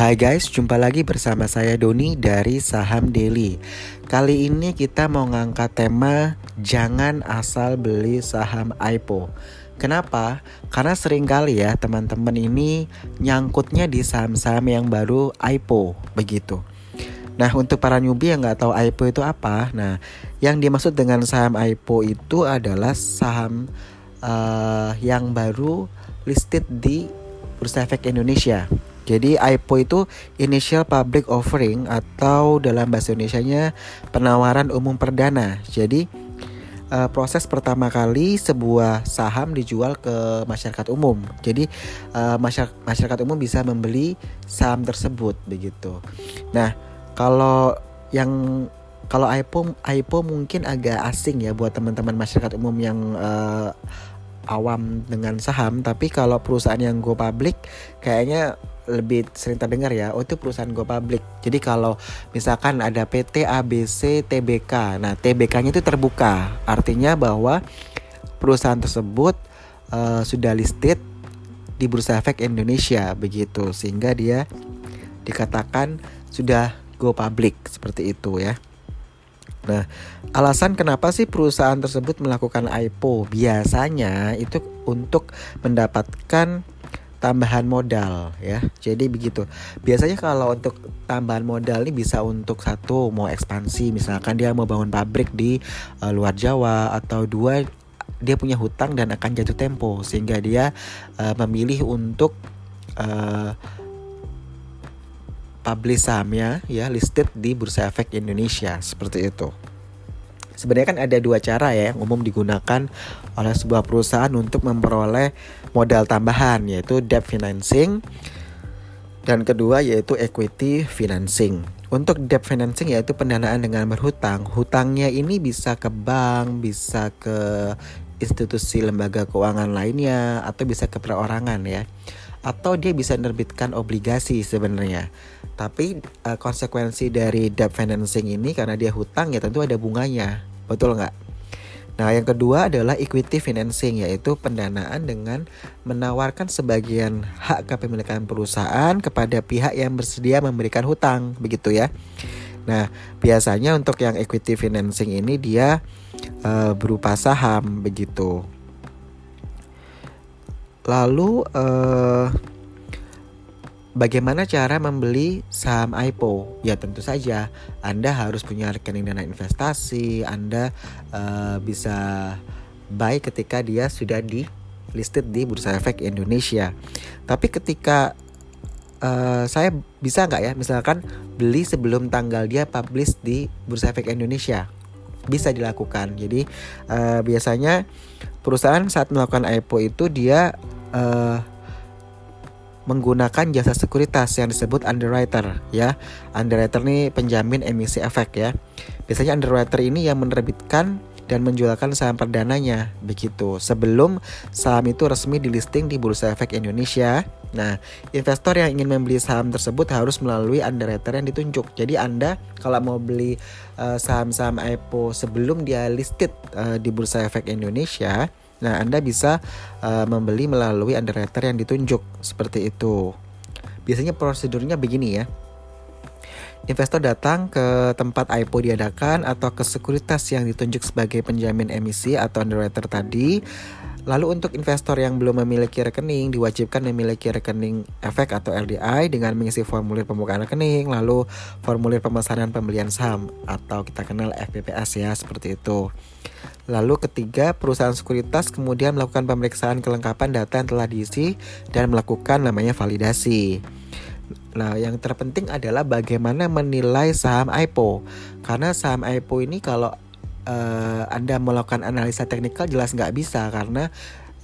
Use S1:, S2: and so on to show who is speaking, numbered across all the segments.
S1: Hai guys, jumpa lagi bersama saya Doni dari Saham Daily. Kali ini kita mau ngangkat tema jangan asal beli saham IPO. Kenapa? Karena sering kali ya teman-teman ini nyangkutnya di saham-saham yang baru IPO begitu. Nah untuk para newbie yang nggak tahu IPO itu apa, nah yang dimaksud dengan saham IPO itu adalah saham uh, yang baru listed di Bursa Efek Indonesia. Jadi IPO itu Initial Public Offering atau dalam bahasa Indonesia-nya penawaran umum perdana. Jadi uh, proses pertama kali sebuah saham dijual ke masyarakat umum. Jadi uh, masyarakat masyarakat umum bisa membeli saham tersebut begitu. Nah, kalau yang kalau IPO IPO mungkin agak asing ya buat teman-teman masyarakat umum yang uh, awam dengan saham, tapi kalau perusahaan yang go public kayaknya lebih sering terdengar ya, oh itu perusahaan go public. Jadi kalau misalkan ada PT, ABC, TBK, nah TBK-nya itu terbuka, artinya bahwa perusahaan tersebut uh, sudah listed di Bursa Efek Indonesia begitu, sehingga dia dikatakan sudah go public seperti itu ya. Nah, alasan kenapa sih perusahaan tersebut melakukan IPO biasanya itu untuk mendapatkan tambahan modal ya. Jadi begitu. Biasanya kalau untuk tambahan modal ini bisa untuk satu mau ekspansi, misalkan dia mau bangun pabrik di uh, luar Jawa atau dua dia punya hutang dan akan jatuh tempo sehingga dia uh, memilih untuk uh, publish sahamnya ya listed di Bursa Efek Indonesia seperti itu. Sebenarnya kan ada dua cara ya yang umum digunakan oleh sebuah perusahaan untuk memperoleh modal tambahan yaitu debt financing dan kedua yaitu equity financing. Untuk debt financing yaitu pendanaan dengan berhutang. Hutangnya ini bisa ke bank, bisa ke institusi lembaga keuangan lainnya atau bisa ke perorangan ya. Atau dia bisa menerbitkan obligasi sebenarnya. Tapi uh, konsekuensi dari debt financing ini karena dia hutang ya tentu ada bunganya. Betul nggak? Nah, yang kedua adalah equity financing, yaitu pendanaan dengan menawarkan sebagian hak kepemilikan perusahaan kepada pihak yang bersedia memberikan hutang, begitu ya. Nah, biasanya untuk yang equity financing ini dia uh, berupa saham, begitu. Lalu uh, Bagaimana cara membeli saham IPO? Ya tentu saja Anda harus punya rekening dana investasi. Anda uh, bisa buy ketika dia sudah di listed di Bursa Efek Indonesia. Tapi ketika uh, saya bisa nggak ya, misalkan beli sebelum tanggal dia publish di Bursa Efek Indonesia, bisa dilakukan. Jadi uh, biasanya perusahaan saat melakukan IPO itu dia uh, menggunakan jasa sekuritas yang disebut underwriter ya. Underwriter ini penjamin emisi efek ya. Biasanya underwriter ini yang menerbitkan dan menjualkan saham perdananya begitu sebelum saham itu resmi di listing di Bursa Efek Indonesia. Nah, investor yang ingin membeli saham tersebut harus melalui underwriter yang ditunjuk. Jadi Anda kalau mau beli uh, saham-saham IPO sebelum dia listed uh, di Bursa Efek Indonesia, Nah, Anda bisa uh, membeli melalui underwriter yang ditunjuk seperti itu. Biasanya prosedurnya begini ya. Investor datang ke tempat IPO diadakan atau ke sekuritas yang ditunjuk sebagai penjamin emisi atau underwriter tadi Lalu untuk investor yang belum memiliki rekening diwajibkan memiliki rekening efek atau LDI dengan mengisi formulir pembukaan rekening, lalu formulir pemesanan pembelian saham atau kita kenal FPPS ya seperti itu. Lalu ketiga, perusahaan sekuritas kemudian melakukan pemeriksaan kelengkapan data yang telah diisi dan melakukan namanya validasi. Nah, yang terpenting adalah bagaimana menilai saham IPO. Karena saham IPO ini kalau uh, Anda melakukan analisa teknikal jelas nggak bisa karena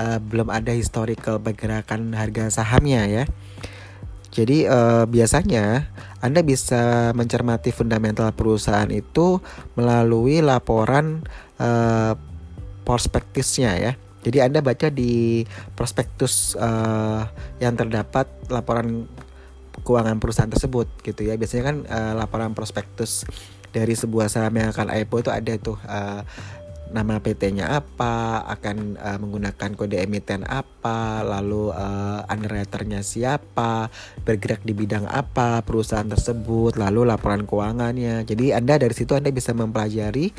S1: uh, belum ada historical pergerakan harga sahamnya ya. Jadi uh, biasanya Anda bisa mencermati fundamental perusahaan itu melalui laporan uh, prospektusnya ya. Jadi Anda baca di prospektus uh, yang terdapat laporan keuangan perusahaan tersebut gitu ya. Biasanya kan uh, laporan prospektus dari sebuah saham yang akan IPO itu ada tuh uh, nama PT-nya apa, akan uh, menggunakan kode emiten apa, lalu uh, underwriternya siapa, bergerak di bidang apa perusahaan tersebut, lalu laporan keuangannya. Jadi Anda dari situ Anda bisa mempelajari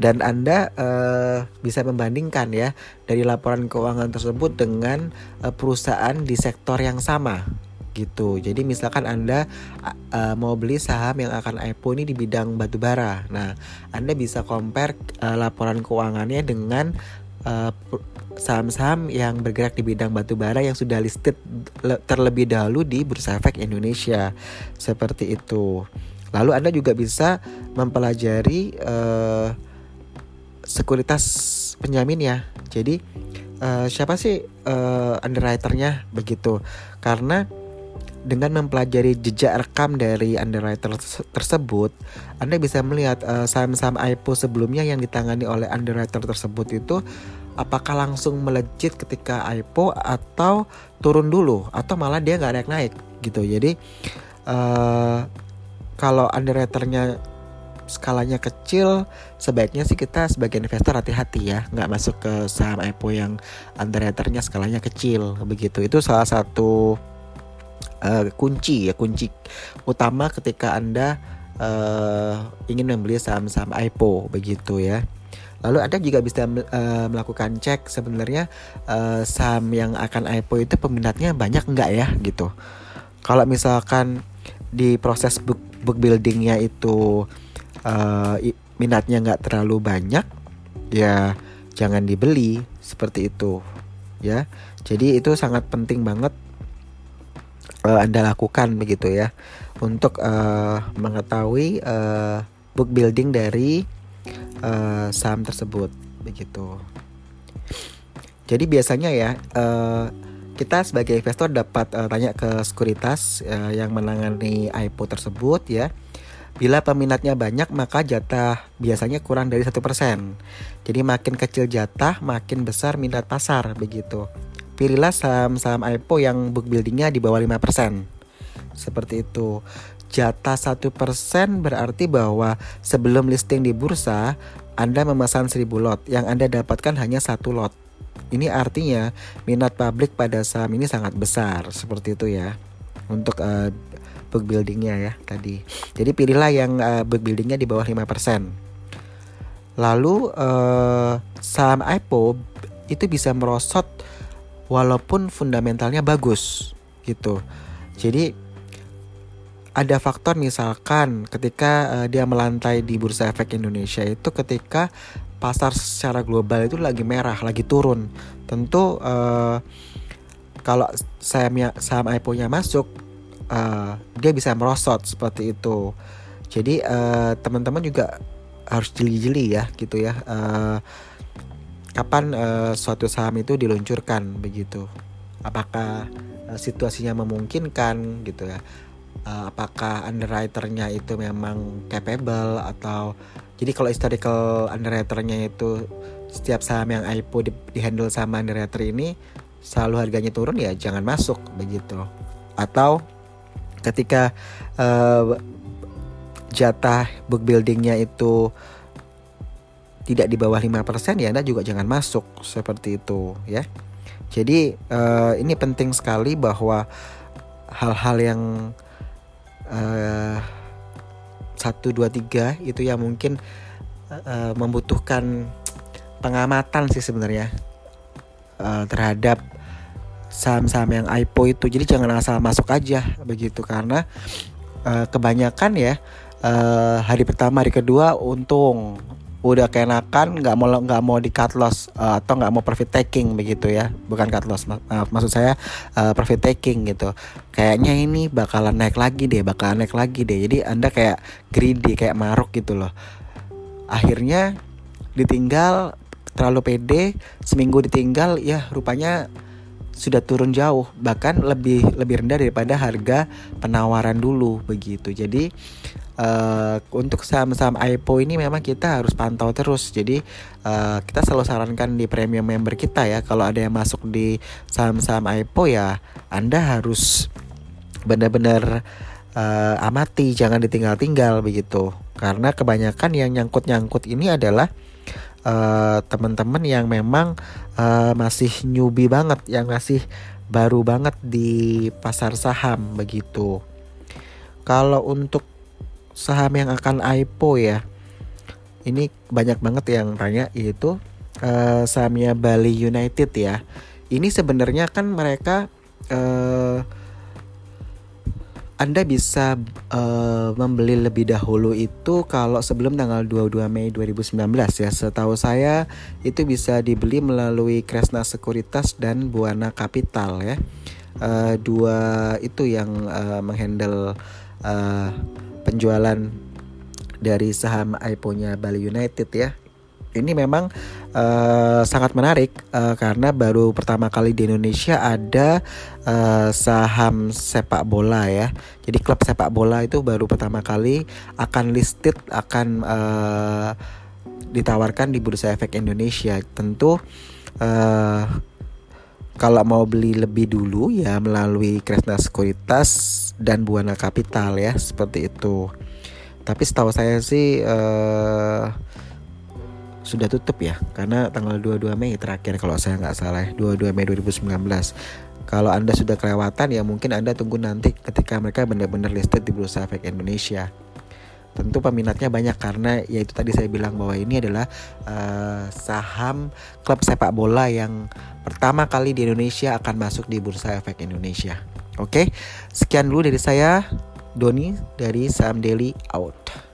S1: dan Anda uh, bisa membandingkan ya dari laporan keuangan tersebut dengan uh, perusahaan di sektor yang sama gitu. Jadi misalkan Anda uh, mau beli saham yang akan IPO ini di bidang batubara. Nah, Anda bisa compare uh, laporan keuangannya dengan saham-saham uh, yang bergerak di bidang batubara yang sudah listed terlebih dahulu di Bursa Efek Indonesia. Seperti itu. Lalu Anda juga bisa mempelajari uh, sekuritas penjamin ya. Jadi uh, siapa sih uh, underwriternya begitu? Karena dengan mempelajari jejak rekam dari underwriter tersebut, Anda bisa melihat uh, saham-saham IPO sebelumnya yang ditangani oleh underwriter tersebut itu apakah langsung melejit ketika IPO atau turun dulu atau malah dia nggak naik-naik gitu. Jadi uh, kalau underwriternya skalanya kecil, sebaiknya sih kita sebagai investor hati-hati ya, nggak masuk ke saham IPO yang underwriternya skalanya kecil begitu. Itu salah satu uh, kunci ya kunci utama ketika anda uh, ingin membeli saham-saham IPO begitu ya. Lalu Anda juga bisa uh, melakukan cek sebenarnya uh, saham yang akan IPO itu peminatnya banyak nggak ya gitu. Kalau misalkan di proses book, book buildingnya itu uh, minatnya nggak terlalu banyak ya jangan dibeli seperti itu ya. Jadi itu sangat penting banget uh, anda lakukan begitu ya untuk uh, mengetahui uh, book building dari uh, saham tersebut begitu. Jadi biasanya ya uh, kita sebagai investor dapat uh, tanya ke sekuritas uh, yang menangani IPO tersebut ya Bila peminatnya banyak maka jatah biasanya kurang dari satu persen. Jadi makin kecil jatah makin besar minat pasar begitu. Pilihlah saham-saham IPO yang book buildingnya di bawah 5%. Seperti itu. Jatah satu persen berarti bahwa sebelum listing di bursa Anda memesan 1000 lot, yang Anda dapatkan hanya satu lot. Ini artinya minat publik pada saham ini sangat besar seperti itu ya. Untuk uh, book buildingnya ya tadi. Jadi pilihlah yang uh, book buildingnya di bawah 5%. Lalu uh, saham IPO itu bisa merosot walaupun fundamentalnya bagus gitu. Jadi ada faktor misalkan ketika uh, dia melantai di bursa efek Indonesia itu ketika pasar secara global itu lagi merah, lagi turun. Tentu uh, kalau saham saham IPO-nya masuk uh, dia bisa merosot seperti itu. Jadi uh, teman-teman juga harus jeli-jeli ya gitu ya. Uh, kapan uh, suatu saham itu diluncurkan begitu. Apakah uh, situasinya memungkinkan gitu ya. Uh, apakah underwriternya itu memang capable atau jadi kalau historical underwriternya itu setiap saham yang IPO di, di handle sama underwriter ini selalu harganya turun ya jangan masuk begitu. Atau ketika uh, jatah book buildingnya itu tidak di bawah 5% ya Anda juga jangan masuk seperti itu ya. Jadi uh, ini penting sekali bahwa hal-hal yang uh, 1 2 3 itu yang mungkin uh, membutuhkan pengamatan sih sebenarnya uh, terhadap saham-saham yang IPO itu. Jadi jangan asal masuk aja begitu. Karena uh, kebanyakan ya uh, hari pertama hari kedua untung. Udah keenakan nggak mau nggak mau di cut loss uh, atau nggak mau profit taking begitu ya. Bukan cut loss mak maksud saya uh, profit taking gitu. Kayaknya ini bakalan naik lagi deh bakalan naik lagi deh. Jadi anda kayak greedy kayak maruk gitu loh. Akhirnya ditinggal terlalu pede seminggu ditinggal ya rupanya sudah turun jauh bahkan lebih lebih rendah daripada harga penawaran dulu begitu. Jadi uh, untuk saham-saham IPO ini memang kita harus pantau terus. Jadi uh, kita selalu sarankan di premium member kita ya. Kalau ada yang masuk di saham-saham IPO ya Anda harus benar-benar uh, amati jangan ditinggal-tinggal begitu. Karena kebanyakan yang nyangkut-nyangkut ini adalah uh, teman-teman yang memang uh, masih newbie banget, yang masih baru banget di pasar saham begitu. Kalau untuk saham yang akan IPO ya, ini banyak banget yang tanya yaitu uh, sahamnya Bali United ya. Ini sebenarnya kan mereka uh, anda bisa uh, membeli lebih dahulu itu kalau sebelum tanggal 22 Mei 2019 ya. Setahu saya itu bisa dibeli melalui Kresna Sekuritas dan Buana Capital ya. Uh, dua itu yang uh, menghandle uh, penjualan dari saham IPO-nya Bali United ya ini memang uh, sangat menarik uh, karena baru pertama kali di Indonesia ada uh, saham sepak bola ya. Jadi klub sepak bola itu baru pertama kali akan listed akan uh, ditawarkan di Bursa Efek Indonesia. Tentu uh, kalau mau beli lebih dulu ya melalui Kresna Sekuritas dan Buana Capital ya seperti itu. Tapi setahu saya sih uh, sudah tutup ya karena tanggal 22 Mei terakhir kalau saya nggak salah 22 ya, Mei 2019 kalau anda sudah kelewatan ya mungkin anda tunggu nanti ketika mereka benar-benar listed di Bursa Efek Indonesia tentu peminatnya banyak karena ya itu tadi saya bilang bahwa ini adalah uh, saham klub sepak bola yang pertama kali di Indonesia akan masuk di Bursa Efek Indonesia. Oke, sekian dulu dari saya Doni dari Saham Daily out.